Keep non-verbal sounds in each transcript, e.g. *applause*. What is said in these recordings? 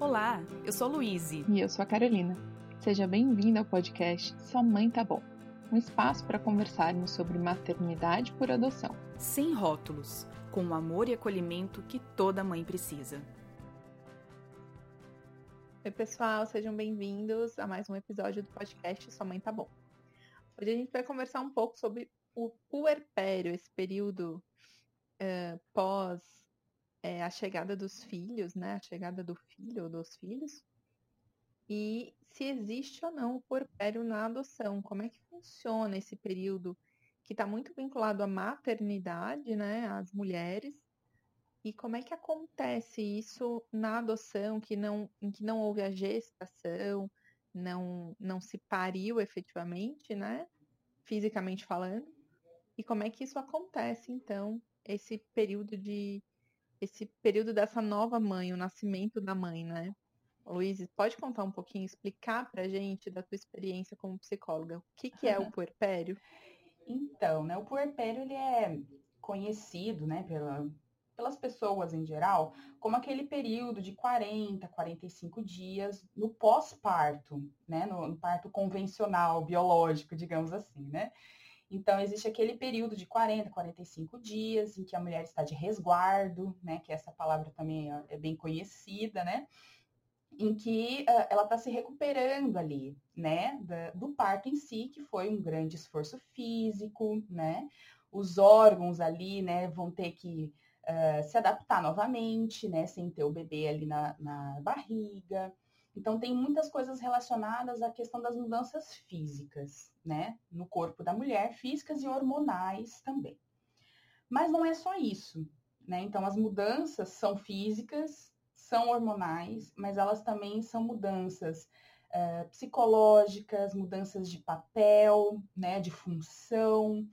Olá, eu sou Luíse. E eu sou a Carolina. Seja bem-vinda ao podcast Sua Mãe Tá Bom um espaço para conversarmos sobre maternidade por adoção. Sem rótulos, com o amor e acolhimento que toda mãe precisa. Oi, pessoal, sejam bem-vindos a mais um episódio do podcast Sua Mãe Tá Bom. Hoje a gente vai conversar um pouco sobre o puerpério, esse período uh, pós é, a chegada dos filhos, né? A chegada do filho ou dos filhos. E se existe ou não o puerpério na adoção, como é que funciona esse período que está muito vinculado à maternidade, né? Às mulheres. E como é que acontece isso na adoção, que não, em que não houve a gestação, não, não se pariu efetivamente, né? Fisicamente falando. E como é que isso acontece, então, esse período de esse período dessa nova mãe, o nascimento da mãe, né? Luiz, pode contar um pouquinho, explicar pra gente da tua experiência como psicóloga, o que, que é o puerpério? Então, né, o puerpério ele é conhecido, né, pela, pelas pessoas em geral, como aquele período de 40, 45 dias no pós-parto, né, no, no parto convencional, biológico, digamos assim, né? Então, existe aquele período de 40, 45 dias em que a mulher está de resguardo, né? Que essa palavra também é, é bem conhecida, né? Em que uh, ela está se recuperando ali, né? Da, do parto em si, que foi um grande esforço físico, né? Os órgãos ali, né, vão ter que uh, se adaptar novamente, né? Sem ter o bebê ali na, na barriga. Então, tem muitas coisas relacionadas à questão das mudanças físicas, né, no corpo da mulher, físicas e hormonais também. Mas não é só isso, né? Então, as mudanças são físicas, são hormonais, mas elas também são mudanças uh, psicológicas, mudanças de papel, né, de função,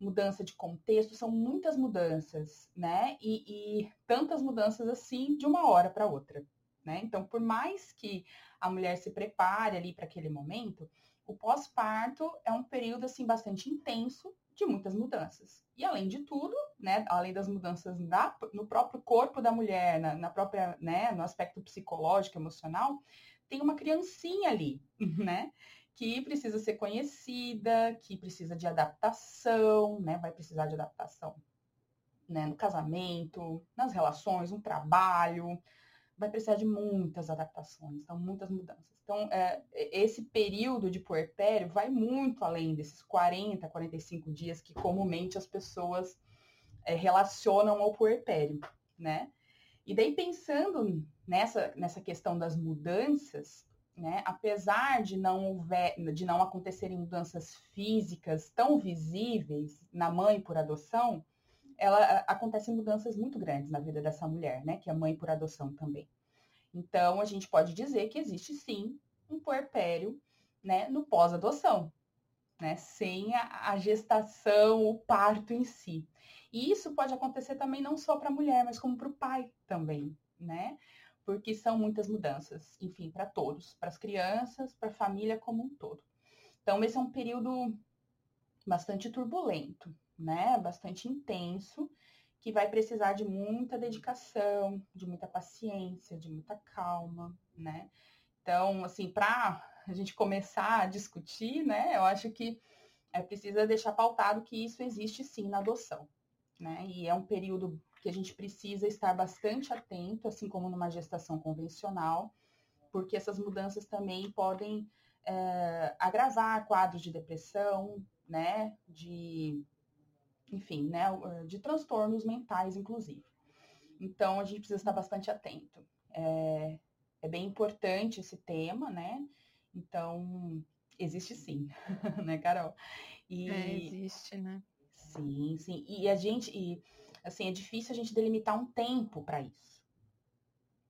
mudança de contexto, são muitas mudanças, né? E, e tantas mudanças assim de uma hora para outra. Né? Então, por mais que a mulher se prepare ali para aquele momento, o pós-parto é um período assim bastante intenso de muitas mudanças. E além de tudo, né, além das mudanças na, no próprio corpo da mulher, na, na, própria, né, no aspecto psicológico, emocional, tem uma criancinha ali, *laughs* né, que precisa ser conhecida, que precisa de adaptação, né, vai precisar de adaptação, né, no casamento, nas relações, no trabalho, vai precisar de muitas adaptações, então muitas mudanças. Então, é, esse período de puerpério vai muito além desses 40, 45 dias que comumente as pessoas é, relacionam ao puerpério, né? E daí, pensando nessa, nessa questão das mudanças, né, apesar de não, houver, de não acontecerem mudanças físicas tão visíveis na mãe por adoção, ela acontecem mudanças muito grandes na vida dessa mulher, né? Que é mãe por adoção também. Então, a gente pode dizer que existe sim um puerpério, né, no pós-adoção, né? Sem a, a gestação, o parto em si. E isso pode acontecer também não só para a mulher, mas como para o pai também, né? Porque são muitas mudanças, enfim, para todos, para as crianças, para a família como um todo. Então, esse é um período bastante turbulento, né? Bastante intenso, que vai precisar de muita dedicação, de muita paciência, de muita calma, né? Então, assim, para a gente começar a discutir, né? Eu acho que é preciso deixar pautado que isso existe sim na adoção, né? E é um período que a gente precisa estar bastante atento, assim como numa gestação convencional, porque essas mudanças também podem é, agravar quadros de depressão, né? De enfim, né, eh, de transtornos mentais, inclusive. Então, a gente precisa estar bastante atento. É, é bem importante esse tema, né? Então, existe sim, *laughs* né, Carol? E, é, existe, né? Sim, sim. E a gente, e, assim, é difícil a gente delimitar um tempo para isso.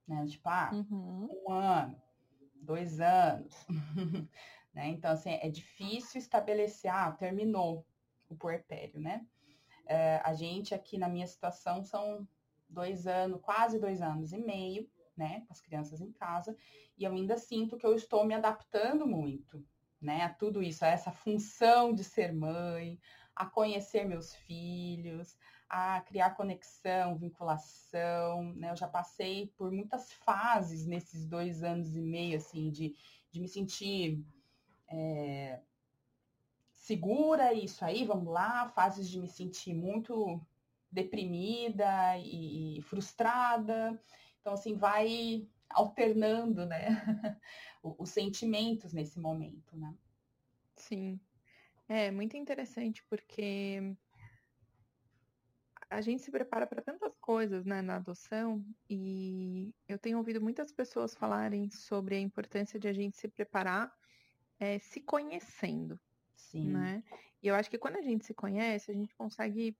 Né? Tipo, ah, uhum. um ano, dois anos. *laughs* né? Então, assim, é difícil estabelecer, ah, terminou o puerpério, né? É, a gente aqui na minha situação são dois anos, quase dois anos e meio, né, com as crianças em casa, e eu ainda sinto que eu estou me adaptando muito, né, a tudo isso, a essa função de ser mãe, a conhecer meus filhos, a criar conexão, vinculação, né? Eu já passei por muitas fases nesses dois anos e meio, assim, de, de me sentir é, segura, isso aí, vamos lá, fases de me sentir muito deprimida e, frustrada. Então, assim, vai alternando, né, *laughs* os sentimentos nesse momento, né? Sim. É muito interessante porque a gente se prepara para tantas coisas, né, na adoção, e eu tenho ouvido muitas pessoas falarem sobre a importância de a gente se preparar é, se conhecendo, Sim. né? E eu acho que quando a gente se conhece, a gente consegue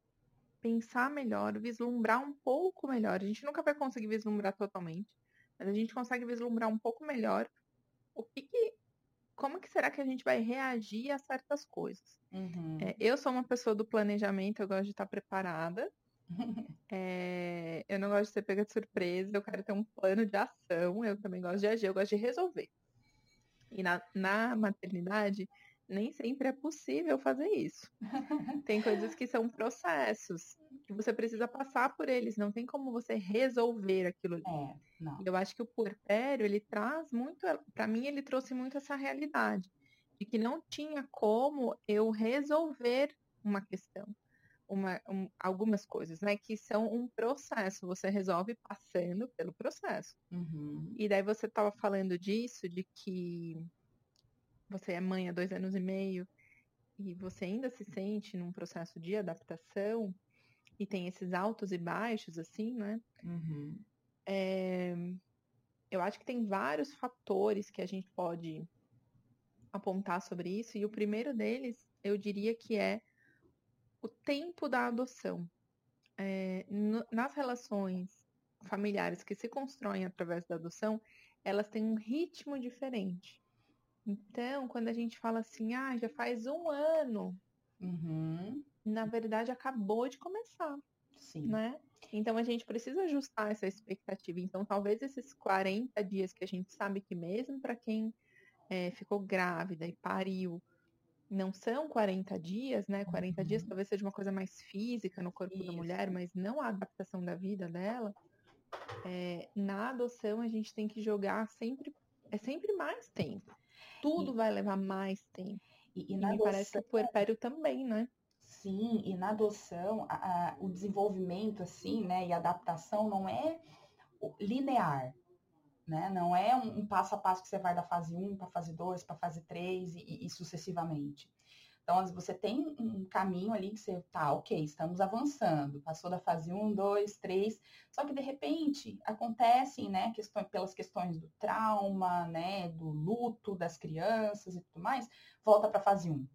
pensar melhor, vislumbrar um pouco melhor. A gente nunca vai conseguir vislumbrar totalmente, mas a gente consegue vislumbrar um pouco melhor o que, que como que será que a gente vai reagir a certas coisas? Uhum. É, eu sou uma pessoa do planejamento, eu gosto de estar preparada. *laughs* É, eu não gosto de ser pega de surpresa, eu quero ter um plano de ação, eu também gosto de agir, eu gosto de resolver. E na, na maternidade, nem sempre é possível fazer isso. Tem coisas que são processos, que você precisa passar por eles, não tem como você resolver aquilo ali. É. Eu acho que o puerpério, ele traz muito, para mim ele trouxe muito essa realidade, de que não tinha como eu resolver uma questão. Uma, um, algumas coisas, né? Que são um processo. Você resolve passando pelo processo. Uhum. E daí você estava falando disso, de que você é mãe há dois anos e meio e você ainda se sente num processo de adaptação e tem esses altos e baixos, assim, né? Uhum. É... Eu acho que tem vários fatores que a gente pode apontar sobre isso, e o primeiro deles, eu diria que é o tempo da adoção. É, no, nas relações familiares que se constroem através da adoção, elas têm um ritmo diferente. Então, quando a gente fala assim, ah, já faz um ano, uhum. na verdade acabou de começar, Sim. né? Então a gente precisa ajustar essa expectativa. Então, talvez esses 40 dias que a gente sabe que mesmo para quem é, ficou grávida e pariu, não são 40 dias, né? 40 uhum. dias talvez seja uma coisa mais física no corpo Isso. da mulher, mas não a adaptação da vida dela. É, na adoção a gente tem que jogar sempre, é sempre mais tempo. Tudo e, vai levar mais tempo. E, e, e me adoção, parece que o puerpério também, né? Sim, e na adoção, a, a, o desenvolvimento, assim, né, e a adaptação não é linear, né? Não é um, um passo a passo que você vai da fase 1 para a fase 2, para a fase 3 e, e, sucessivamente. Então, você tem um caminho ali que você tá, ok, estamos avançando, passou da fase 1, 2, 3, só que de repente acontecem, né, questões, pelas questões do trauma, né, do luto das crianças e tudo mais, volta para a fase 1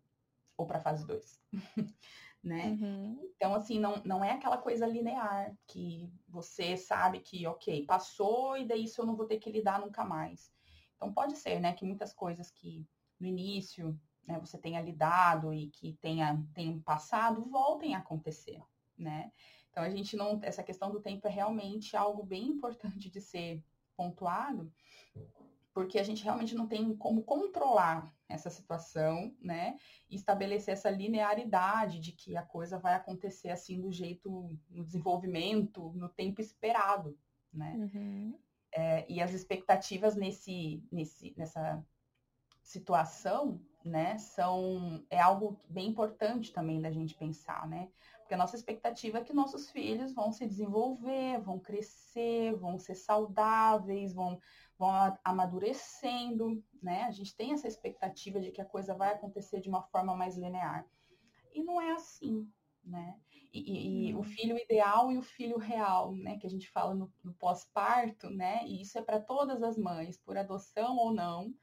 ou para a fase 2. *laughs* né? Uhum. Então, assim, não, não é aquela coisa linear que você sabe que, ok, passou e daí isso eu não vou ter que lidar nunca mais. Então, pode ser, né, que muitas coisas que no início né, você tenha lidado e que tenha, tenham passado, voltem a acontecer, né? Então a gente não, essa questão do tempo é realmente algo bem importante de ser pontuado, porque a gente realmente não tem como controlar essa situação, né? E estabelecer essa linearidade de que a coisa vai acontecer assim do jeito, no desenvolvimento, no tempo esperado, né? Uhum. É, e as expectativas nesse, nesse, nessa situação né, são é algo bem importante também da gente pensar, né? Porque a nossa expectativa é que nossos filhos vão se desenvolver, vão crescer, vão ser saudáveis, vão, vão amadurecendo, né? A gente tem essa expectativa de que a coisa vai acontecer de uma forma mais linear. E não é assim, né? E, e, o filho ideal e o filho real, né? Que a gente fala no, no pós-parto, né? E isso é para todas as mães, por adoção ou não,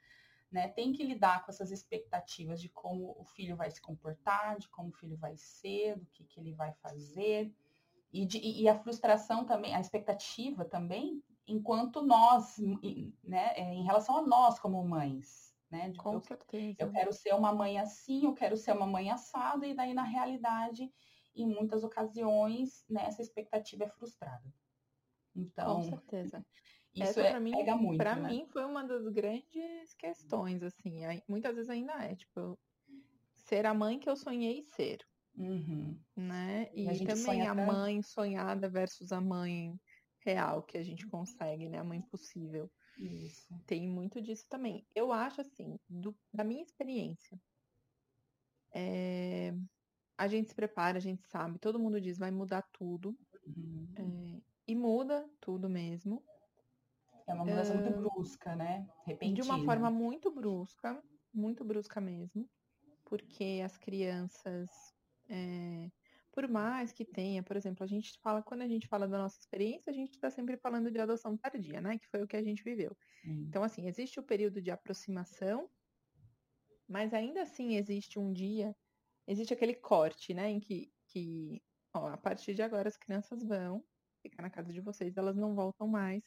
né, tem que lidar com essas expectativas de como o filho vai se comportar, de como o filho vai ser, do que, que ele vai fazer, e, de, e a frustração também, a expectativa também, enquanto nós, né, é, em relação a nós como mães, né, de, com eu, certeza. eu quero ser uma mãe assim, eu quero ser uma mãe assada, e daí na realidade, em muitas ocasiões, né, essa expectativa é frustrada. Então, com certeza. Isso Essa, é, pra mim, pega muito, Pra né? mim foi uma das grandes questões, assim. Muitas vezes ainda é, tipo, ser a mãe que eu sonhei ser. Uhum. Né? E, e também a tanto. mãe sonhada versus a mãe real que a gente consegue, né? A mãe possível. Isso. Tem muito disso também. Eu acho assim, do, da minha experiência, é, a gente se prepara, a gente sabe, todo mundo diz vai mudar tudo. Uhum. É, e muda tudo mesmo. É uma mudança muito brusca, né? Repentina. De uma forma muito brusca, muito brusca mesmo, porque as crianças, é, por mais que tenha, por exemplo, a gente fala, quando a gente fala da nossa experiência, a gente está sempre falando de adoção tardia, né? Que foi o que a gente viveu. Hum. Então, assim, existe o período de aproximação, mas ainda assim existe um dia, existe aquele corte, né? Em que, que ó, a partir de agora as crianças vão ficar na casa de vocês, elas não voltam mais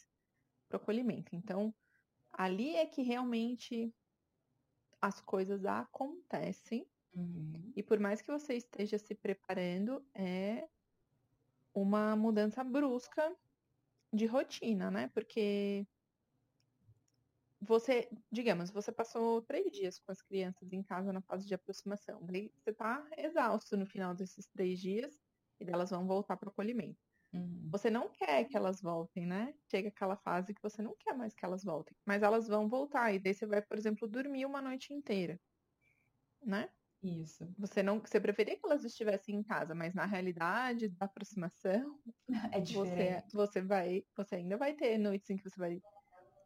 para o acolhimento. Então, ali é que realmente as coisas acontecem. Uhum. E por mais que você esteja se preparando, é uma mudança brusca de rotina, né? Porque você, digamos, você passou três dias com as crianças em casa na fase de aproximação. Daí você está exausto no final desses três dias e elas vão voltar para o acolhimento. Uhum. Você não quer que elas voltem, né? Chega aquela fase que você não quer mais que elas voltem. Mas elas vão voltar. E daí você vai, por exemplo, dormir uma noite inteira. Né? Isso. Você não, você preferia que elas estivessem em casa, mas na realidade da aproximação, *laughs* é diferente. Você, você vai, você ainda vai ter noites em que você vai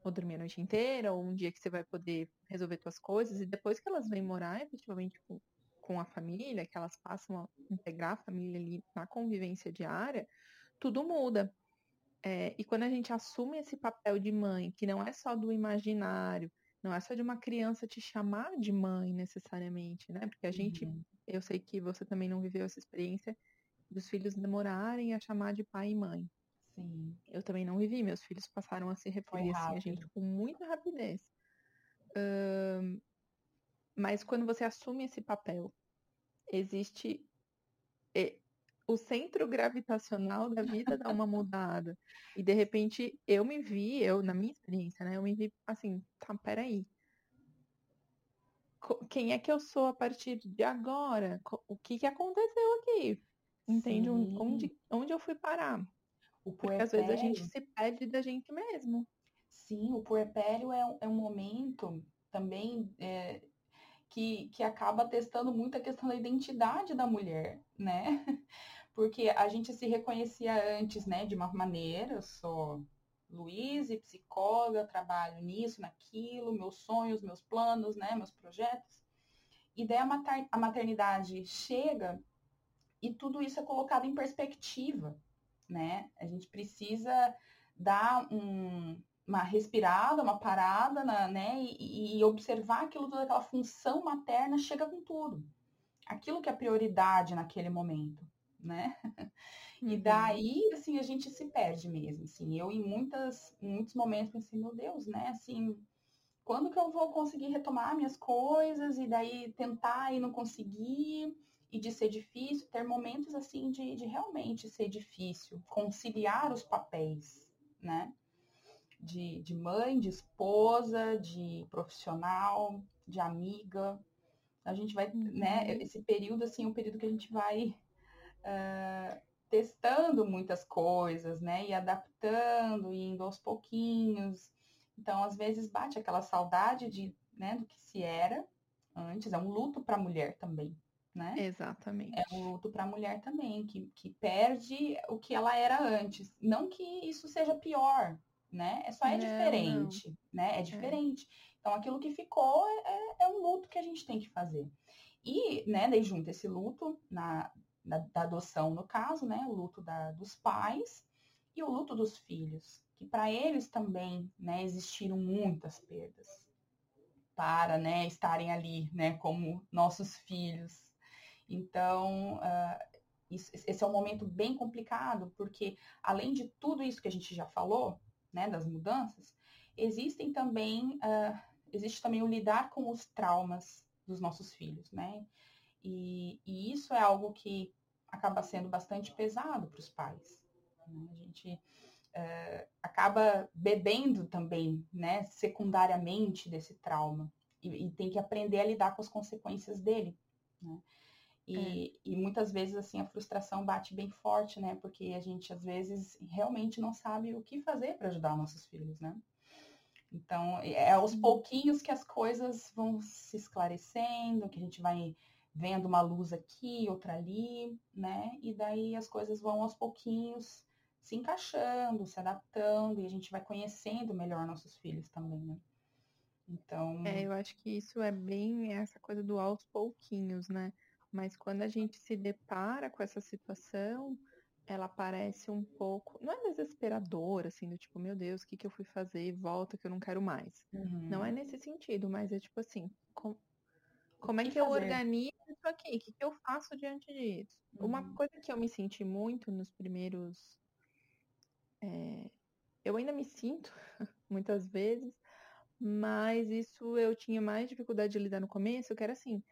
ou dormir a noite inteira, ou um dia que você vai poder resolver suas coisas, e depois que elas vêm morar efetivamente com, com a família, que elas passam a integrar a família ali na convivência diária, tudo muda. É, e quando a gente assume esse papel de mãe, que não é só do imaginário, não é só de uma criança te chamar de mãe necessariamente, né? Porque a gente, uhum. eu sei que você também não viveu essa experiência dos filhos demorarem a chamar de pai e mãe. Sim. Eu também não vivi, meus filhos passaram a se referir assim a gente com muita rapidez. Uh, mas quando você assume esse papel, existe o centro gravitacional da vida dá uma mudada. E de repente eu me vi, eu, na minha experiência, né? Eu me vi assim, tá, peraí. Quem é que eu sou a partir de agora? O que que aconteceu aqui? Entende? Onde, onde eu fui parar? O Porque às vezes a gente se perde da gente mesmo. Sim, o puerpério é, é um momento também é, que, que acaba testando muito a questão da identidade da mulher, né? *laughs* porque a gente se reconhecia antes, né, de uma maneira, eu sou Luísa, psicóloga, trabalho nisso, naquilo, meus sonhos, meus planos, né, meus projetos. E daí a maternidade chega e tudo isso é colocado em perspectiva, né? A gente precisa dar um, uma respirada, uma parada, na, né? E, e observar aquilo, toda aquela função materna chega com tudo. Aquilo que é prioridade naquele momento né? Uhum. E daí, assim, a gente se perde mesmo, assim. Eu, em, muitas, em muitos momentos, pensei, meu Deus, né? Assim, quando que eu vou conseguir retomar minhas coisas? E daí tentar e não conseguir, e de ser difícil, ter momentos, assim, de, de realmente ser difícil. Conciliar os papéis, né? De, de mãe, de esposa, de profissional, de amiga. A gente vai, né, uhum. né? Esse período, assim, é um período que a gente vai uh, testando muitas coisas, né? E adaptando, indo aos pouquinhos. Então, às vezes, bate aquela saudade de, né, do que se era antes. É um luto para a mulher também, né? Exatamente. É um luto para a mulher também, que, que perde o que ela era antes. Não que isso seja pior, né? É só é não, diferente, não. né? É, é. diferente. É. Então, aquilo que ficou é, é, um luto que a gente tem que fazer. E, né, daí junta esse luto na, da, da adoção, no caso, né, o luto da, dos pais e o luto dos filhos, que para eles também, né, existiram muitas perdas para, né, estarem ali, né, como nossos filhos. Então, uh, isso, esse é um momento bem complicado, porque além de tudo isso que a gente já falou, né, das mudanças, existem também, uh, existe também o lidar com os traumas dos nossos filhos, né? E, e, isso é algo que acaba sendo bastante pesado para os pais. Né? A gente é, acaba bebendo também, né, secundariamente desse trauma e, e, tem que aprender a lidar com as consequências dele. Né? E, é. e muitas vezes, assim, a frustração bate bem forte, né? Porque a gente, às vezes, realmente não sabe o que fazer para ajudar nossos filhos, né? Então, é aos uhum. pouquinhos que as coisas vão se esclarecendo, que a gente vai vendo uma luz aqui, outra ali, né? E daí as coisas vão aos pouquinhos se encaixando, se adaptando, e a gente vai conhecendo melhor nossos filhos também, né? Então. É, eu acho que isso é bem essa coisa do aos pouquinhos, né? Mas quando a gente se depara com essa situação, ela parece um pouco. Não é desesperadora, assim, do tipo, meu Deus, o que, que eu fui fazer? Volta que eu não quero mais. Uhum. Não é nesse sentido, mas é tipo assim, com... como é que, que eu organizo isso aqui? O que, que eu faço diante disso? Uhum. Uma coisa que eu me senti muito nos primeiros. É... Eu ainda me sinto, *laughs* muitas vezes, mas isso eu tinha mais dificuldade de lidar no começo, que era assim,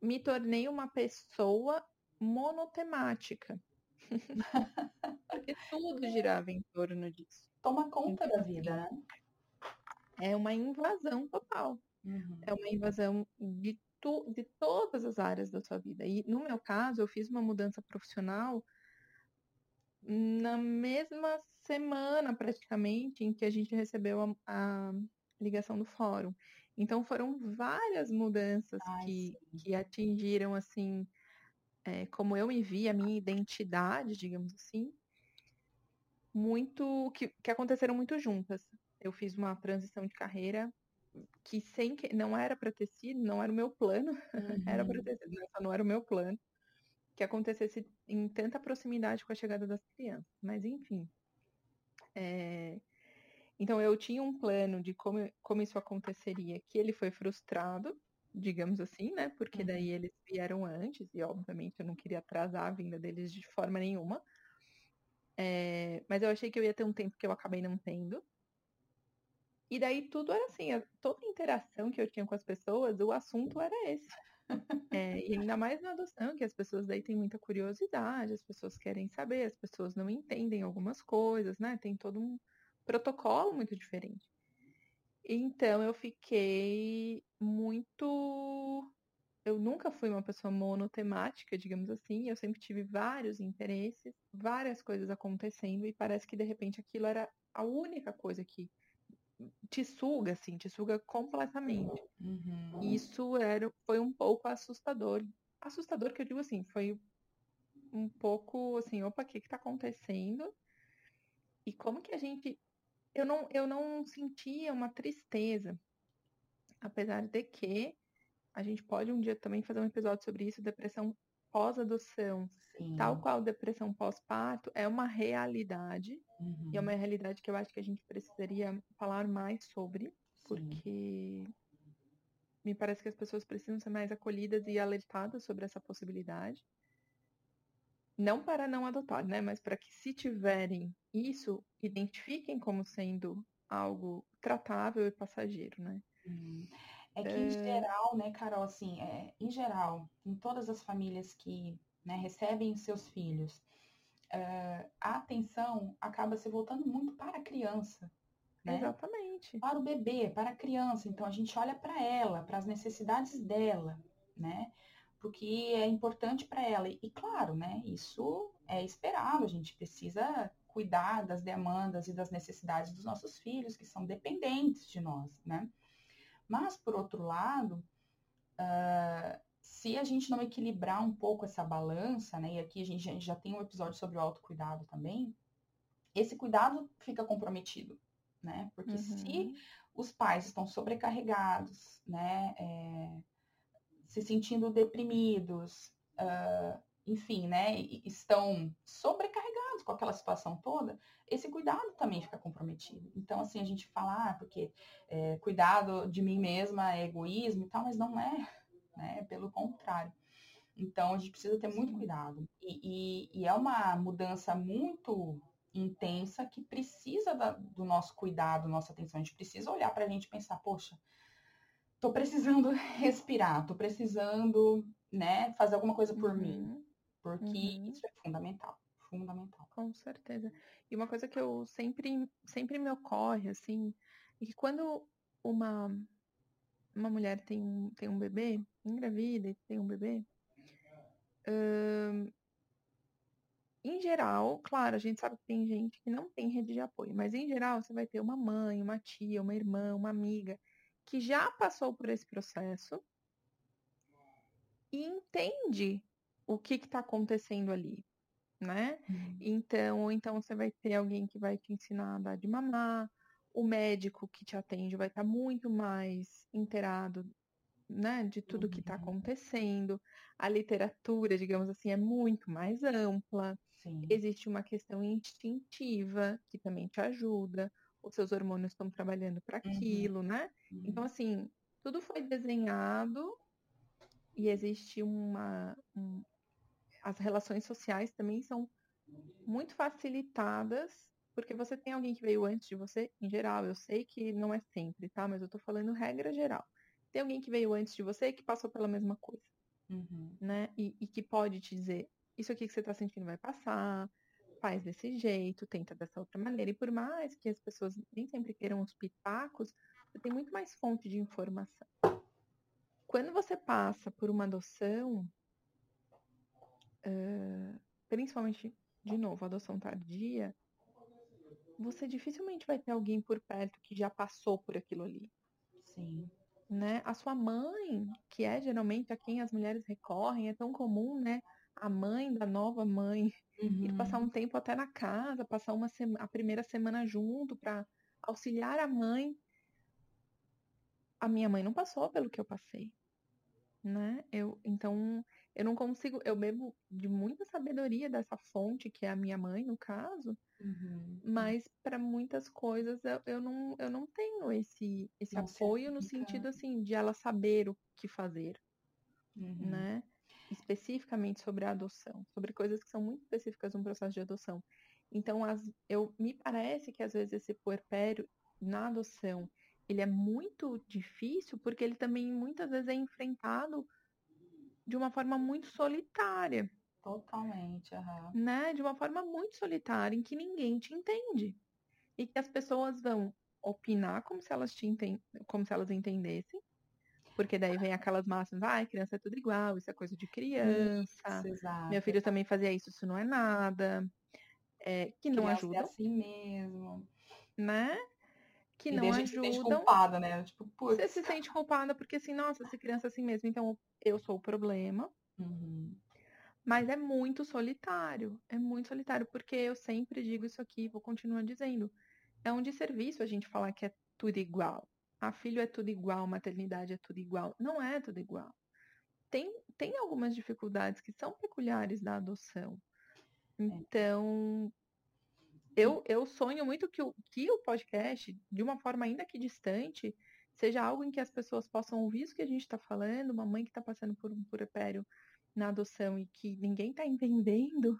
me tornei uma pessoa monotemática. Porque *laughs* tudo girava em torno disso. Toma conta então, da vida, né? É uma invasão total. Uhum. É uma invasão de, tu, de todas as áreas da sua vida. E no meu caso, eu fiz uma mudança profissional na mesma semana, praticamente, em que a gente recebeu a, a ligação do fórum. Então foram várias mudanças Ai, que, que atingiram assim é, como eu me vi, a minha identidade, digamos assim, muito que, que aconteceram muito juntas. Eu fiz uma transição de carreira que sem que não era para ter sido, não era o meu plano, *laughs* uhum. era para ter sido, só não era o meu plano que acontecesse em tanta proximidade com a chegada das crianças. Mas enfim, é, então eu tinha um plano de como, como isso aconteceria, que ele foi frustrado, digamos assim, né? Porque daí uhum. eles vieram antes, e obviamente eu não queria atrasar a vinda deles de forma nenhuma. É, mas eu achei que eu ia ter um tempo que eu acabei não tendo. E daí tudo era assim, toda interação que eu tinha com as pessoas, o assunto era esse. É, e ainda mais na adoção, que as pessoas daí têm muita curiosidade, as pessoas querem saber, as pessoas não entendem algumas coisas, né? Tem todo um, protocolo muito diferente. Então eu fiquei muito. Eu nunca fui uma pessoa monotemática, digamos assim. Eu sempre tive vários interesses, várias coisas acontecendo, e parece que de repente aquilo era a única coisa que te suga, assim, te suga completamente. Uhum. Isso era, foi um pouco assustador. Assustador que eu digo assim, foi um pouco assim, opa, o que que tá acontecendo? E como que a gente eu não, eu não sentia uma tristeza, apesar de que a gente pode um dia também fazer um episódio sobre isso, depressão pós-adoção, tal qual depressão pós-parto, é uma realidade, uhum. e é uma uhum. realidade que eu acho que a gente precisaria falar mais sobre, porque Sim. me parece que as pessoas precisam ser mais acolhidas e alertadas sobre essa possibilidade não para não adotar, né? Mas para que se tiverem isso, identifiquem como sendo algo tratável e passageiro, né? Hum. É que em é... geral, né, Carol, assim, é, em geral, em todas as famílias que né, recebem seus filhos, uh, a atenção acaba se voltando muito para a criança. Né? Exatamente. Para o bebê, para a criança. Então a gente olha para ela, para as necessidades dela, né? porque é importante para ela. E, claro, né, isso é esperado, a gente precisa cuidar das demandas e das necessidades dos nossos filhos, que são dependentes de nós, né? Mas, por outro lado, uh, se a gente não equilibrar um pouco essa balança, né, e aqui a gente, a gente já tem um episódio sobre o autocuidado também, esse cuidado fica comprometido, né? Porque uhum. se os pais estão sobrecarregados, né, é, se sentindo deprimidos, uh, enfim, né, estão sobrecarregados com aquela situação toda, esse cuidado também fica comprometido. Então, assim, a gente fala, ah, porque é, cuidado de mim mesma é egoísmo e tal, mas não é, né, pelo contrário. Então, a gente precisa ter muito cuidado. E, e, e é uma mudança muito intensa que precisa da, do nosso cuidado, nossa atenção. A gente precisa olhar para a gente e pensar, poxa, tô precisando *laughs* respirar, tô precisando, né, fazer alguma coisa por uhum. mim. Porque uhum. isso é fundamental, fundamental. Com certeza. E uma coisa que eu sempre, sempre me ocorre, assim, é que quando uma, uma mulher tem, tem um bebê, engravida e tem um bebê, hum, em geral, claro, a gente sabe que tem gente que não tem rede de apoio, mas em geral você vai ter uma mãe, uma tia, uma irmã, uma amiga que já passou por esse processo e entende o que está acontecendo ali, né? Uhum. Então, então você vai ter alguém que vai te ensinar a dar de mamar, o médico que te atende vai estar tá muito mais inteirado, né, de tudo que está Uhum. acontecendo. A literatura, digamos assim, é muito mais ampla. Sim. Existe uma questão instintiva que também te ajuda. Os seus hormônios estão trabalhando para Uhum. aquilo, né? Uhum. Então, assim, tudo foi desenhado e existe uma. um- As relações sociais também são muito facilitadas, porque você tem alguém que veio antes de você, em geral. Eu sei que não é sempre, tá? Mas eu tô falando regra geral. Tem alguém que veio antes de você que passou pela mesma coisa, Uhum. né? E, e que pode te dizer: isso aqui que você tá sentindo vai passar, faz desse jeito, tenta dessa outra maneira. E por mais que as pessoas nem sempre queiram os pitacos, você tem muito mais fonte de informação. Quando você passa por uma adoção, eh, principalmente, de novo, adoção tardia, você dificilmente vai ter alguém por perto que já passou por aquilo ali, Sim. né? A sua mãe, que é geralmente a quem as mulheres recorrem, é tão comum, né? A mãe da nova mãe ir passar Uhum. um tempo até na casa, passar uma sema- a primeira semana junto para auxiliar a mãe. A minha mãe não passou pelo que eu passei, né? Eu, então, eu não consigo, eu bebo de muita sabedoria dessa fonte que é a minha mãe, no caso, Uhum. mas para muitas coisas eu, eu não, eu não tenho esse, esse Não apoio no sentido assim de ela saber o que fazer Uhum. né? Especificamente sobre a adoção, sobre coisas que são muito específicas no processo de adoção. Então, as, eu me parece que às vezes esse puerpério na adoção, ele é muito difícil porque ele também muitas vezes é enfrentado de uma forma muito solitária, Totalmente. aham. né? De uma forma muito solitária em que ninguém te entende e que as pessoas vão opinar como se elas te enten- como se elas entendessem. Porque daí vem aquelas máximas, ah, criança é tudo igual, isso é coisa de criança. Isso. Meu filho também fazia isso, isso não é nada. É, que não Criança é assim mesmo. né? Que e não daí a gente se sente culpada, né? Tipo, putz. Você se sente culpada porque assim, nossa, essa criança é assim mesmo, então eu sou o problema. Uhum. Mas é muito solitário, é muito solitário, porque eu sempre digo isso aqui, vou continuar dizendo. É um desserviço a gente falar que é tudo igual. A filho é tudo igual, maternidade é tudo igual. Não é tudo igual. Tem, tem algumas dificuldades que são peculiares da adoção. Então, eu, eu sonho muito que o, que o podcast, de uma forma ainda que distante, seja algo em que as pessoas possam ouvir isso que a gente está falando, uma mãe que está passando por um puerpério na adoção e que ninguém está entendendo.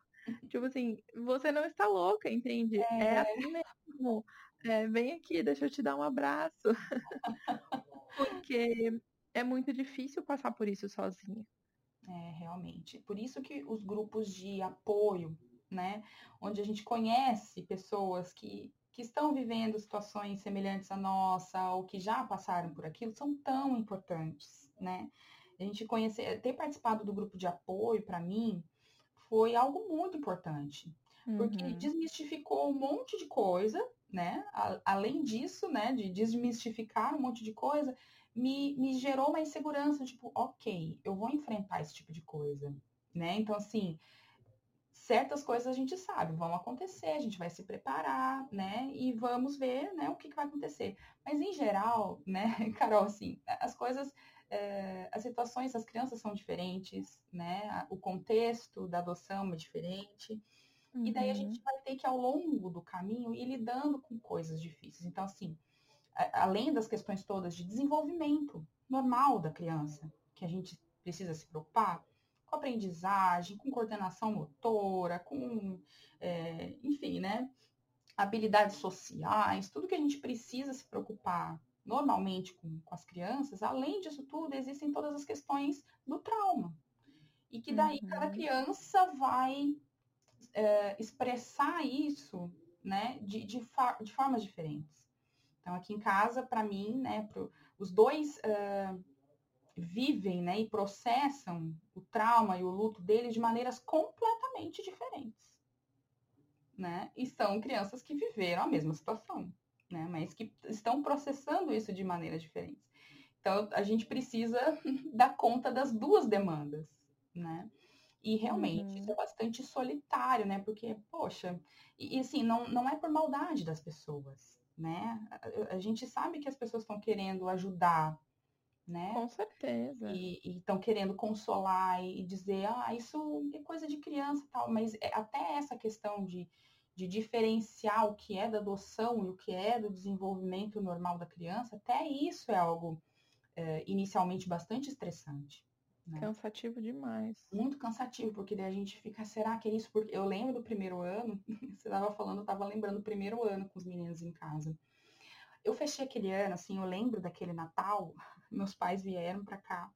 Tipo assim, você não está louca, entende? É, É. assim mesmo. É, vem aqui, deixa eu te dar um abraço. *laughs* Porque é muito difícil passar por isso sozinha. É, realmente. Por isso que os grupos de apoio, né? Onde a gente conhece pessoas que, que estão vivendo situações semelhantes à nossa ou que já passaram por aquilo, são tão importantes, né? A gente conhecer, ter participado do grupo de apoio, para mim, foi algo muito importante. Porque Uhum. desmistificou um monte de coisa, né? A- além disso, né, de desmistificar um monte de coisa, me, me gerou uma insegurança, tipo, ok, eu vou enfrentar esse tipo de coisa, né? Então, assim, certas coisas a gente sabe, vão acontecer, a gente vai se preparar, né? E vamos ver, né, o que, que vai acontecer. Mas, em geral, né, *laughs* Carol, assim, as coisas, eh, as situações, as crianças são diferentes, né? O contexto da adoção é diferente. E daí a Uhum. gente vai ter que, ao longo do caminho, ir lidando com coisas difíceis. Então, assim, além das questões todas de desenvolvimento normal da criança, que a gente precisa se preocupar, com aprendizagem, com coordenação motora, com, é, enfim, né? Habilidades sociais, tudo que a gente precisa se preocupar normalmente com, com as crianças, além disso tudo, existem todas as questões do trauma. E que daí cada Uhum. criança vai é, expressar isso né, de, de, fa- de formas diferentes. Então, aqui em casa, para mim, né, pro, os dois, é, vivem né, e processam o trauma e o luto deles de maneiras completamente diferentes. Né? E são crianças que viveram a mesma situação, né? mas que estão processando isso de maneiras diferentes. Então, a gente precisa *laughs* dar conta das duas demandas, né? E realmente, uhum. isso é bastante solitário, né? Porque, poxa, e, e, assim, não, não é por maldade das pessoas, né? A, a gente sabe que as pessoas estão querendo ajudar, né? Com certeza. E estão querendo consolar e, dizer, ah, isso é coisa de criança e tal, mas é, até essa questão de, de diferenciar o que é da adoção e o que é do desenvolvimento normal da criança, até isso é algo é, inicialmente bastante estressante. Né? Cansativo demais. Muito cansativo, porque daí a gente fica, será que é isso? Porque eu lembro do primeiro ano, *laughs* você estava falando, eu estava lembrando do primeiro ano com os meninos em casa. Eu fechei aquele ano, assim, eu lembro daquele Natal, meus pais vieram para cá,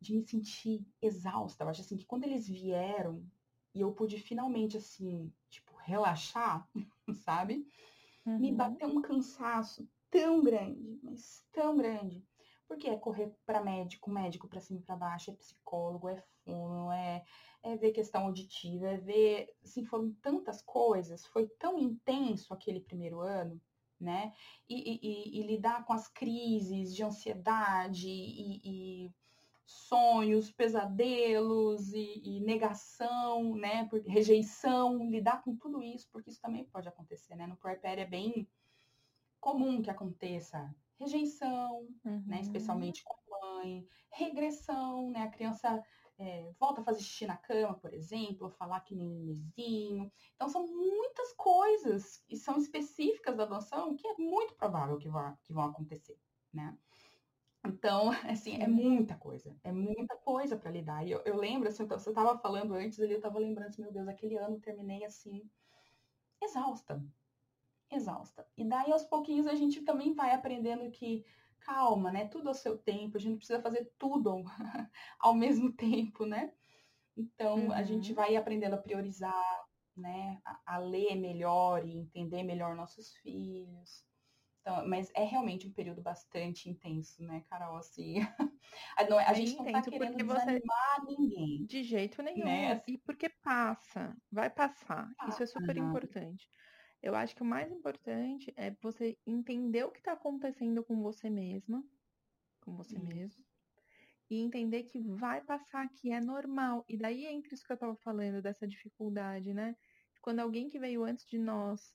de me sentir exausta. Eu acho assim que quando eles vieram e eu pude finalmente, assim, tipo, relaxar, *laughs* sabe? Uhum. Me bateu um cansaço tão grande, mas tão grande porque é correr para médico, médico para cima e para baixo, é psicólogo, é fono, é, é ver questão auditiva, é ver, assim, foram tantas coisas, foi tão intenso aquele primeiro ano, né? E, e, e lidar com as crises de ansiedade e, e sonhos, pesadelos e, negação, né? rejeição, lidar com tudo isso, porque isso também pode acontecer, né? No puerpério é bem comum que aconteça rejeição, né, uhum. né, especialmente com a mãe, regressão, né, a criança é, volta a fazer xixi na cama, por exemplo, falar que nem nenenzinho. Então, são muitas coisas e são específicas da adoção que é muito provável que, vá, que vão acontecer, né? Então, *laughs* assim, é muita coisa, é muita coisa para lidar. E eu, eu, lembro, assim, você estava falando antes ali, eu estava lembrando, assim, meu Deus, aquele ano terminei assim, exausta, exausta. E daí, aos pouquinhos, a gente também vai aprendendo que, calma, né? Tudo ao seu tempo, a gente não precisa fazer tudo ao, *laughs* mesmo tempo, né? Então, uhum. a gente uhum. vai aprendendo a priorizar, né? A, a, ler melhor e entender melhor nossos filhos. Então, mas é realmente um período bastante intenso, né, Carol? Assim, *laughs* a, a gente não tá querendo desanimar você... ninguém. De jeito nenhum. Né? E porque passa, vai passar. Isso é super importante. Eu acho que o mais importante é você entender o que está acontecendo com você mesma, com você mesmo, e entender que vai passar, que é normal. E daí entra isso que eu estava falando, dessa dificuldade, né? Quando alguém que veio antes de nós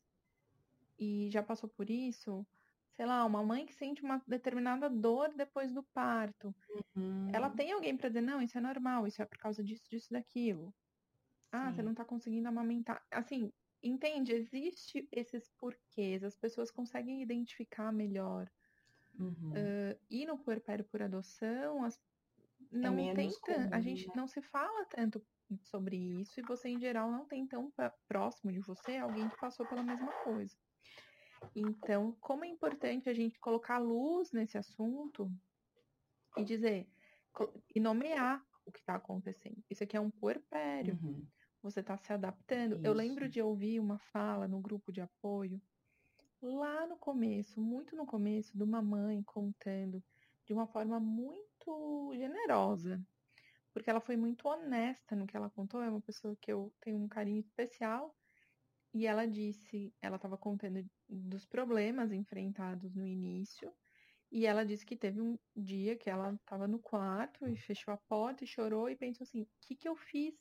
e já passou por isso, sei lá, uma mãe que sente uma determinada dor depois do parto, uhum. ela tem alguém para dizer, não, isso é normal, isso é por causa disso, disso, daquilo. Ah, Sim. você não tá conseguindo amamentar. Assim, Entende? Existe esses porquês, as pessoas conseguem identificar melhor. Uhum. Uh, e no puerpério por adoção, as... É não é tem comum, a gente né? não se fala tanto sobre isso e você em geral não tem tão próximo de você alguém que passou pela mesma coisa. Então, como é importante a gente colocar luz nesse assunto e dizer e nomear o que está acontecendo. Isso aqui é um puerpério. Uhum você está se adaptando. Isso. Eu lembro de ouvir uma fala no grupo de apoio, lá no começo, muito no começo, de uma mãe contando de uma forma muito generosa, porque ela foi muito honesta no que ela contou. É uma pessoa que eu tenho um carinho especial. E ela disse, ela estava contando dos problemas enfrentados no início. E ela disse que teve um dia que ela estava no quarto e fechou a porta e chorou e pensou assim: o que, que eu fiz?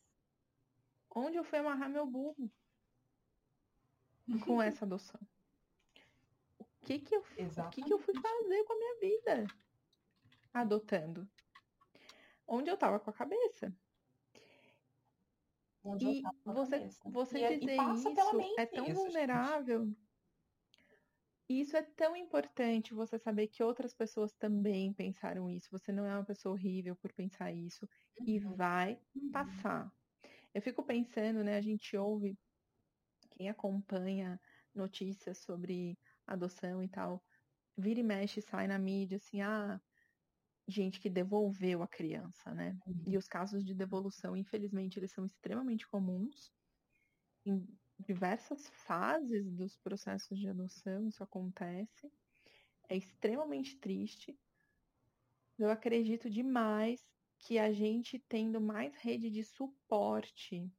Onde eu fui amarrar meu burro com essa adoção? O que que eu, o que que eu fui fazer com a minha vida adotando? Onde eu tava com a cabeça? Onde e você, você e, dizer e isso é tão isso, vulnerável. Gente. Isso é tão importante você saber que outras pessoas também pensaram isso. Você não é uma pessoa horrível por pensar isso. Uhum. E vai uhum. passar. Eu fico pensando, né? A gente ouve quem acompanha notícias sobre adoção e tal, vira e mexe, sai na mídia assim, ah, gente que devolveu a criança, né? Uhum. E os casos de devolução, infelizmente, eles são extremamente comuns. Em diversas fases dos processos de adoção, isso acontece. É extremamente triste. eu acredito demais que a gente tendo mais rede de suporte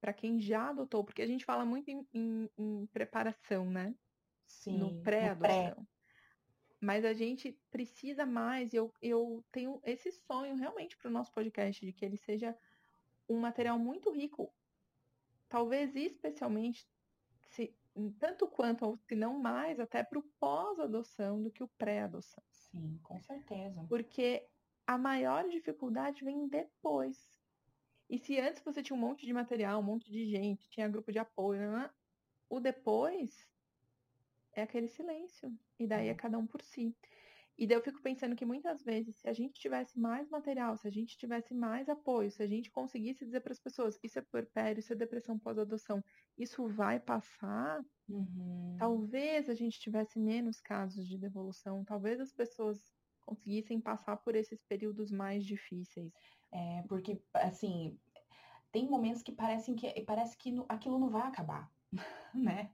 para quem já adotou, porque a gente fala muito em, em, em preparação, né? Sim, no pré-adoção. Pré. Mas a gente precisa mais, e eu, eu tenho esse sonho realmente para o nosso podcast, de que ele seja um material muito rico, talvez especialmente, se, tanto quanto, ou se não mais, até para o pós-adoção do que o pré-adoção. Sim, com certeza. Porque a maior dificuldade vem depois. E se antes você tinha um monte de material, um monte de gente, tinha grupo de apoio, né? o depois é aquele silêncio. E daí é uhum. cada um por si. E daí eu fico pensando que muitas vezes, se a gente tivesse mais material, se a gente tivesse mais apoio, se a gente conseguisse dizer para as pessoas, isso é puerpério, isso é depressão pós-adoção, isso vai passar, uhum. talvez a gente tivesse menos casos de devolução, talvez as pessoas conseguissem passar por esses períodos mais difíceis. É, porque, assim, tem momentos que parecem que parece que aquilo não vai acabar, *laughs* né?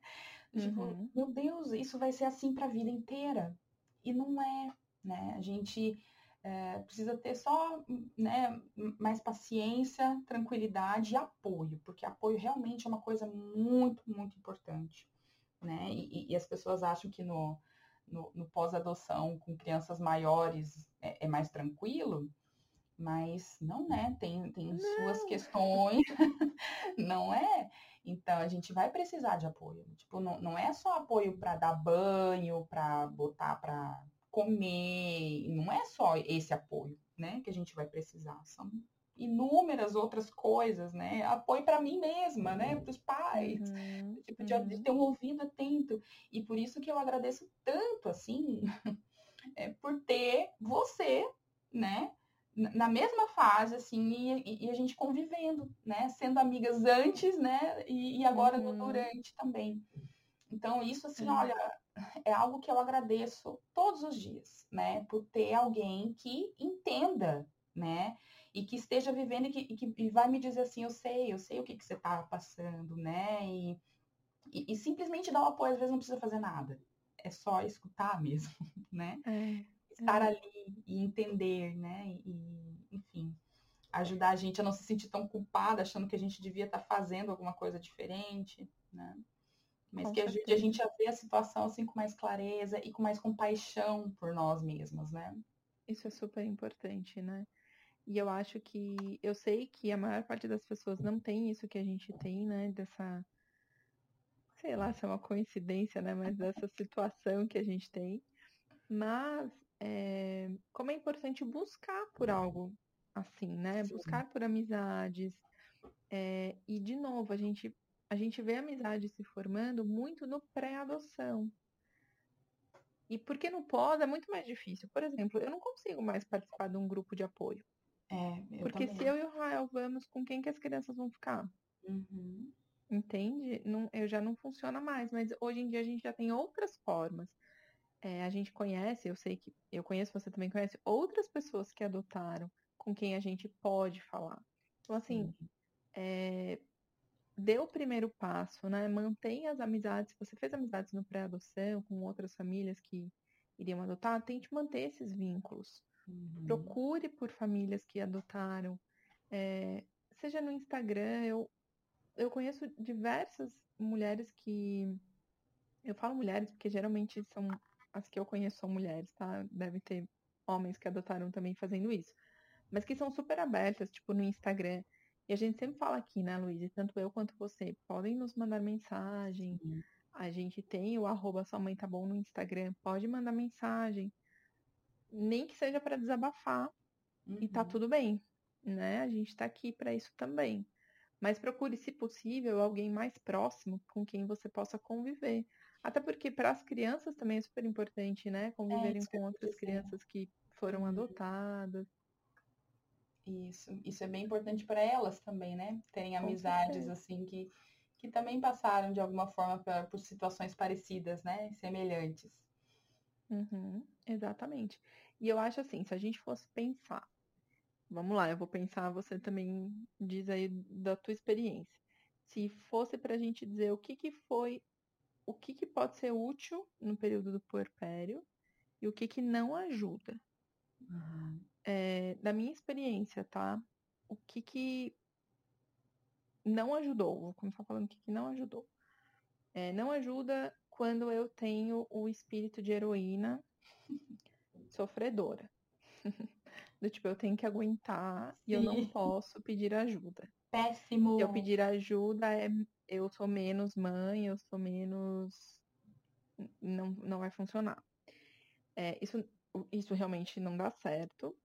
Tipo, uhum. meu Deus, isso vai ser assim para a vida inteira. E não é, né? A gente é, precisa ter só né, mais paciência, tranquilidade e apoio, porque apoio realmente é uma coisa muito, muito importante, né? E, e as pessoas acham que no, no, no pós-adoção com crianças maiores é, é, mais tranquilo, mas não é, tem, tem suas questões, *laughs* não é? Então a gente vai precisar de apoio. Tipo, não, não é só apoio para dar banho, para botar para comer, não é só esse apoio, né, que a gente vai precisar. São inúmeras outras coisas, né? Apoio para mim mesma, né? Para os pais, uhum, tipo, de, uhum. de, ter um ouvido atento. E por isso que eu agradeço tanto, assim, *laughs* é, por ter você, né? Na mesma fase, assim, e, e, a gente convivendo, né? Sendo amigas antes, né? E, e agora uhum. durante também. Então, isso, assim, olha, é algo que eu agradeço todos os dias, né? Por ter alguém que entenda, né? E que esteja vivendo e que, e que e vai me dizer assim, eu sei, eu sei o que, que você está passando, né? E, e, e, simplesmente dar o apoio, às vezes não precisa fazer nada. É só escutar *laughs* mesmo, né? É, Estar é. ali e entender, né? E, enfim, ajudar a gente a não se sentir tão culpada, achando que a gente devia estar tá fazendo alguma coisa diferente, né? Mas com que ajude a gente a ver a situação assim com mais clareza e com mais compaixão por nós mesmos, né? Isso é super importante, né? E eu acho que. Eu sei que a maior parte das pessoas não tem isso que a gente tem, né? Dessa. Sei lá se é uma coincidência, né? Mas dessa *laughs* situação que a gente tem. Mas, é, como é importante buscar por algo assim, né? Sim. Buscar por amizades. É, e, de novo, a gente, a gente vê amizade se formando muito no pré-adoção. E porque no pós é muito mais difícil. Por exemplo, eu não consigo mais participar de um grupo de apoio. É, Porque também. se eu e o Rael vamos, com quem que as crianças vão ficar? Uhum. Entende? Não, eu já não funciona mais, mas hoje em dia a gente já tem outras formas. É, a gente conhece, eu sei que eu conheço, você também conhece outras pessoas que adotaram, com quem a gente pode falar. Então, assim, é, dê o primeiro passo, né? Mantenha as amizades. Se você fez amizades no pré-adoção, com outras famílias que iriam adotar, tente manter esses vínculos. Uhum. Procure por famílias que adotaram. É, seja no Instagram, eu, eu conheço diversas mulheres que. Eu falo mulheres porque geralmente são as que eu conheço são mulheres, tá? Deve ter homens que adotaram também fazendo isso. Mas que são super abertas, tipo no Instagram. E a gente sempre fala aqui, né, Luísa? Tanto eu quanto você. Podem nos mandar mensagem. Sim. A gente tem o arroba sua mãe tá bom no Instagram. Pode mandar mensagem nem que seja para desabafar uhum. e tá uhum. tudo bem, né? A gente tá aqui para isso também. Mas procure, se possível, alguém mais próximo com quem você possa conviver. Até porque para as crianças também é super importante, né? Conviverem é, com outras crianças que foram uhum. adotadas. Isso, isso é bem importante para elas também, né? Terem amizades assim que, que também passaram de alguma forma por, por situações parecidas, né? Semelhantes. Uhum, exatamente. E eu acho assim, se a gente fosse pensar, vamos lá, eu vou pensar, você também diz aí da tua experiência. Se fosse para a gente dizer o que, que foi, o que, que pode ser útil no período do puerpério e o que, que não ajuda. Uhum. é, da minha experiência, tá? O que que não ajudou? Vou começar falando o que, que não ajudou. É, não ajuda quando eu tenho o espírito de heroína sofredora. *laughs* Do tipo, eu tenho que aguentar Sim. e eu não posso pedir ajuda. Péssimo. Se eu pedir ajuda, é, eu sou menos mãe, eu sou menos. Não, não vai funcionar. É, isso, isso realmente não dá certo.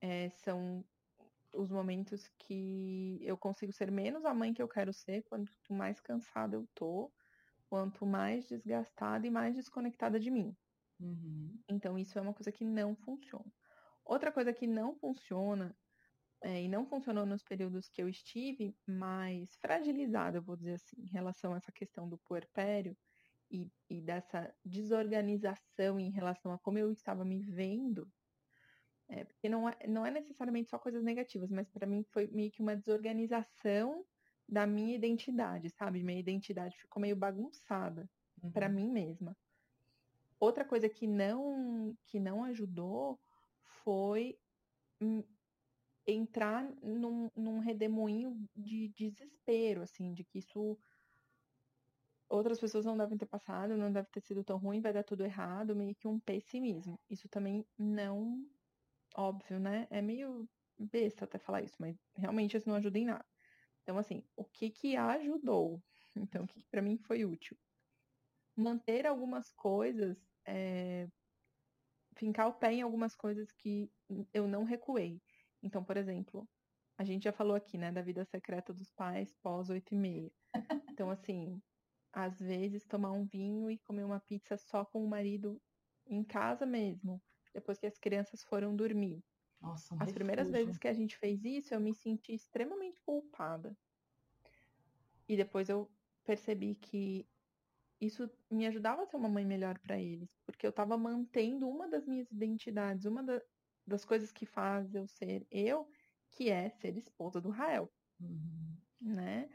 É, são os momentos que eu consigo ser menos a mãe que eu quero ser, quanto mais cansada eu tô, quanto mais desgastada e mais desconectada de mim. Uhum. Então, isso é uma coisa que não funciona. Outra coisa que não funciona, é, e não funcionou nos períodos que eu estive mais fragilizada, eu vou dizer assim, em relação a essa questão do puerpério e, e dessa desorganização em relação a como eu estava me vendo, é, porque não é, não é necessariamente só coisas negativas, mas para mim foi meio que uma desorganização da minha identidade, sabe? Minha identidade ficou meio bagunçada uhum. para mim mesma. Outra coisa que não que não ajudou foi entrar num, num redemoinho de desespero, assim, de que isso outras pessoas não devem ter passado, não deve ter sido tão ruim, vai dar tudo errado, meio que um pessimismo. Isso também não óbvio, né? É meio besta até falar isso, mas realmente isso não ajuda em nada. Então, assim, o que que ajudou? Então, o que, que para mim foi útil? Manter algumas coisas, é... fincar o pé em algumas coisas que eu não recuei. Então, por exemplo, a gente já falou aqui, né, da vida secreta dos pais pós oito e meia. Então, assim, às vezes tomar um vinho e comer uma pizza só com o marido em casa mesmo depois que as crianças foram dormir. Nossa, um As refúgio. primeiras vezes que a gente fez isso, eu me senti extremamente culpada. E depois eu percebi que isso me ajudava a ser uma mãe melhor para eles, porque eu estava mantendo uma das minhas identidades, uma da, das coisas que faz eu ser eu, que é ser esposa do Rael, uhum. né?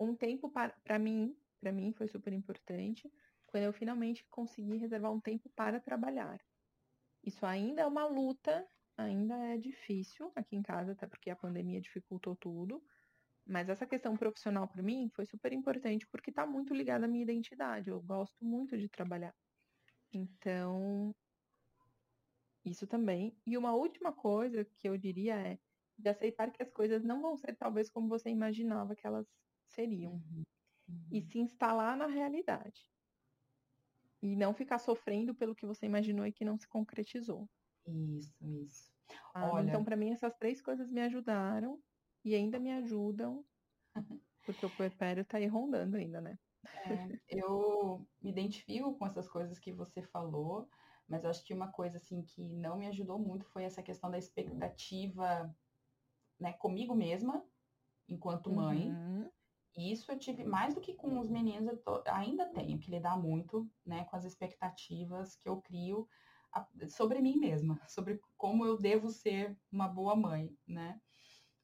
Um tempo para mim, para mim foi super importante, quando eu finalmente consegui reservar um tempo para trabalhar. Isso ainda é uma luta, ainda é difícil aqui em casa, até porque a pandemia dificultou tudo. Mas essa questão profissional para mim foi super importante porque está muito ligada à minha identidade. Eu gosto muito de trabalhar. Então, isso também. E uma última coisa que eu diria é de aceitar que as coisas não vão ser talvez como você imaginava que elas seriam. Uhum. Uhum. E se instalar na realidade. E não ficar sofrendo pelo que você imaginou e que não se concretizou. Isso, isso. Ah, Olha... Então, para mim, essas três coisas me ajudaram e ainda me ajudam, porque o puerpério tá aí rondando ainda, né? É, eu me identifico com essas coisas que você falou, mas acho que uma coisa assim que não me ajudou muito foi essa questão da expectativa, né, comigo mesma, enquanto mãe, uhum. Isso eu tive mais do que com os meninos, eu tô, ainda tenho que lidar muito, né, com as expectativas que eu crio sobre mim mesma, *laughs* sobre como eu devo ser uma boa mãe, né?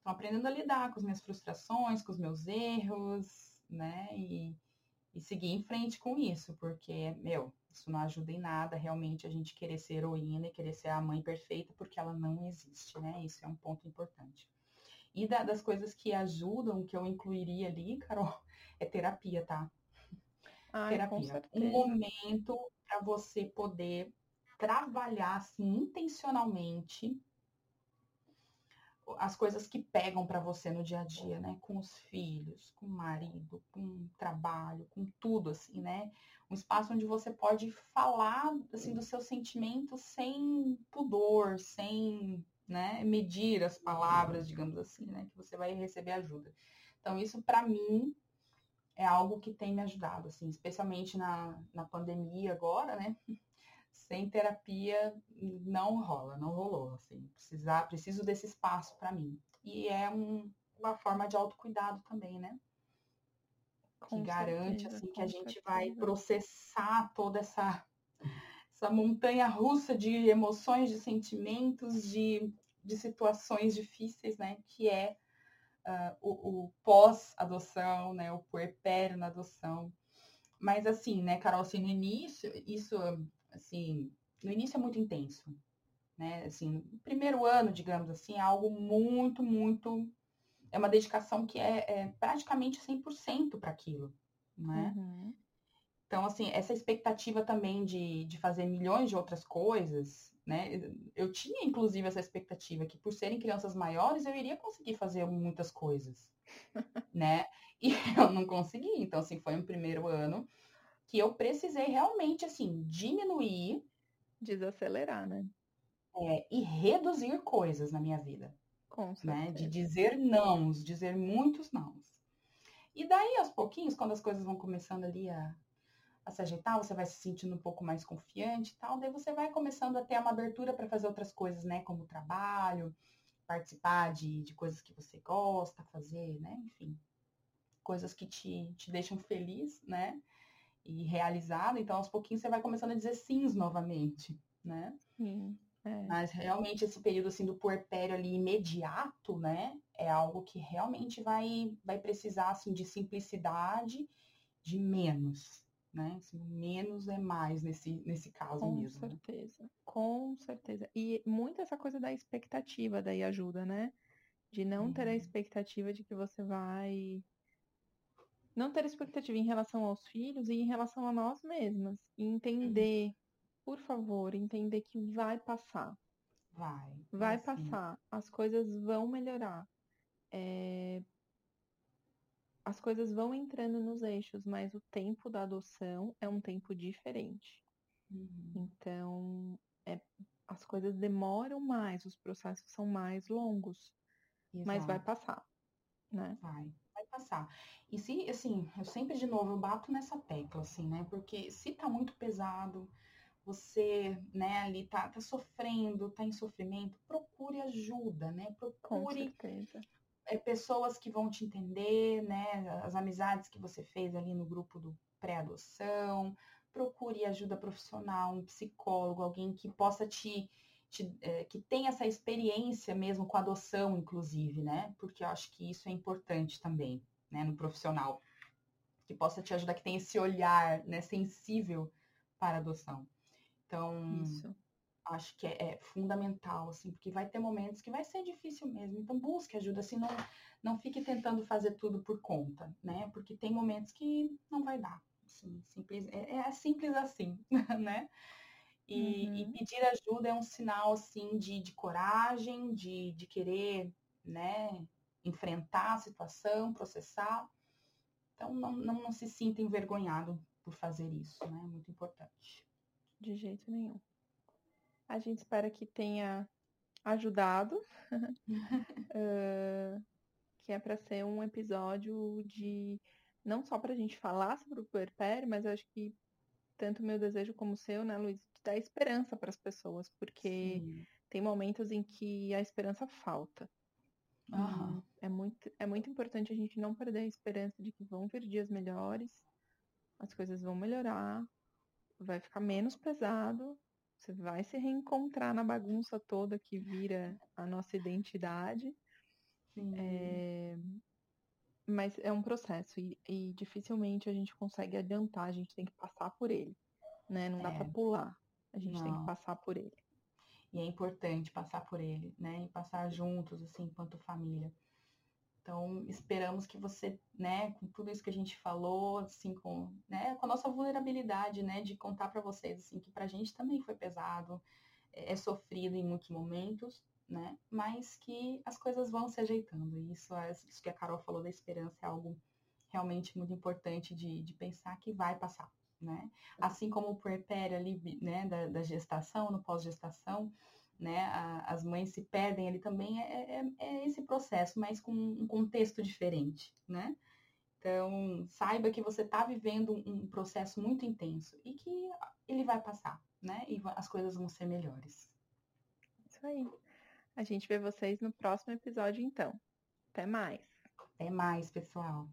Então, aprendendo a lidar com as minhas frustrações, com os meus erros, né? E, e seguir em frente com isso, porque, meu, isso não ajuda em nada realmente a gente querer ser heroína e querer ser a mãe perfeita, porque ela não existe, né? Isso é um ponto importante. E da, das coisas que ajudam, que eu incluiria ali, Carol, *laughs* é terapia, tá? Ai, terapia. Um momento para você poder trabalhar assim, intencionalmente as coisas que pegam para você no dia a dia, né? Com os filhos, com o marido, com o trabalho, com tudo, assim, né? Um espaço onde você pode falar, assim, dos seus sentimentos sem pudor, sem né, medir as palavras, digamos assim, né, que você vai receber ajuda. Então, isso para mim é algo que tem me ajudado, assim, especialmente na, na pandemia agora, né? Sem terapia não rola, não rolou, assim, precisar, preciso desse espaço para mim. E é um, uma forma de autocuidado também, né? Com que garante certeza, assim que a gente certeza. vai processar toda essa essa montanha russa de emoções, de sentimentos, de, de situações difíceis, né? Que é uh, o, o pós-adoção, né? O puerpério na adoção. Mas assim, né, Carol, assim, no início, isso, assim, no início é muito intenso. né? Assim, o primeiro ano, digamos assim, é algo muito, muito. É uma dedicação que é, é praticamente 100% para aquilo, né? Uhum. Então, assim, essa expectativa também de, de fazer milhões de outras coisas, né? Eu tinha, inclusive, essa expectativa que, por serem crianças maiores, eu iria conseguir fazer muitas coisas, *laughs* né? E *laughs* eu não consegui. Então, assim, foi um primeiro ano que eu precisei realmente, assim, diminuir. Desacelerar, né? É, e reduzir coisas na minha vida. Com certeza. Né? De dizer não, dizer muitos não. E daí, aos pouquinhos, quando as coisas vão começando ali a, a se ajeitar, você vai se sentindo um pouco mais confiante e tal, daí você vai começando a ter uma abertura para fazer outras coisas, né? Como trabalho, participar de, de coisas que você gosta, fazer, né? Enfim, coisas que te, te deixam feliz, né? E realizado. Então, aos pouquinhos, você vai começando a dizer sims novamente, né? Sim. É. Mas realmente esse período assim do puerpério ali imediato, né, é algo que realmente vai vai precisar assim de simplicidade, de menos, né? Assim, menos é mais nesse nesse caso com mesmo. Com né? certeza, né? com certeza. E muito essa coisa da expectativa daí ajuda, né? De não uhum. ter a uhum. expectativa de que você vai não ter expectativa em relação aos filhos e em relação a nós mesmas. E entender por favor, entender que vai passar. Vai. Vai assim. passar. As coisas vão melhorar. É... As coisas vão entrando nos eixos, mas o tempo da adoção é um tempo diferente. Uhum. Então, é... as coisas demoram mais, os processos são mais longos. Exato. Mas vai passar, né? Vai passar. E se, assim, eu sempre de novo eu bato nessa tecla, assim, né? Porque se tá muito pesado, você, né, ali tá, tá sofrendo, tá em sofrimento, procure ajuda, né? Procure é, pessoas que vão te entender, né? As amizades que você fez ali no grupo do pré-adoção. Procure ajuda profissional, um psicólogo, alguém que possa te, te é, que tenha essa experiência mesmo com adoção, inclusive, né? Porque eu acho que isso é importante também, né, no profissional. Que possa te ajudar, que tenha esse olhar, né, sensível para a adoção. Então, Isso. acho que é, é, fundamental, assim, porque vai ter momentos que vai ser difícil mesmo. Então, busque ajuda, assim, não, não fique tentando fazer tudo por conta, né? Porque tem momentos que não vai dar. Assim, simples, é, é simples assim, *laughs* né? E, uhum. e, pedir ajuda é um sinal, assim, de, de coragem, de, de querer, né, enfrentar a situação, processar. Então, não, não, não se sinta envergonhado por fazer isso, né? É muito importante. De jeito nenhum. A gente espera que tenha ajudado. uh, *laughs* que é para ser um episódio de. Não só para a gente falar sobre o puerpério, mas eu acho que tanto o meu desejo como o seu, né, Luiz, dar esperança para as pessoas, porque Sim. tem momentos em que a esperança falta. Uhum. É, muito, é muito importante a gente não perder a esperança de que vão vir dias melhores, as coisas vão melhorar, vai ficar menos pesado, você vai se reencontrar na bagunça toda que vira a nossa identidade. É... Mas é um processo e, e, dificilmente a gente consegue adiantar, a gente tem que passar por ele, né? Não dá é. para pular, a gente Não. tem que passar por ele. E é importante passar por ele, né? E passar juntos, assim, enquanto família. Então, esperamos que você, né, com tudo isso que a gente falou, assim, com, né, com a nossa vulnerabilidade, né, de contar para vocês, assim, que pra gente também foi pesado, é, é, sofrido em muitos momentos, né, mas que as coisas vão se ajeitando. E isso, é, isso que a Carol falou da esperança é algo realmente muito importante de, de pensar que vai passar, né. Assim como o puerpério ali, né, da, da gestação, no pós-gestação, né? A, as mães se perdem ali também é, é, é, esse processo, mas com um contexto diferente, né? Então, saiba que você está vivendo um processo muito intenso e que ele vai passar, né? E as coisas vão ser melhores. Isso aí. A gente vê vocês no próximo episódio, então. Até mais. Até mais, pessoal.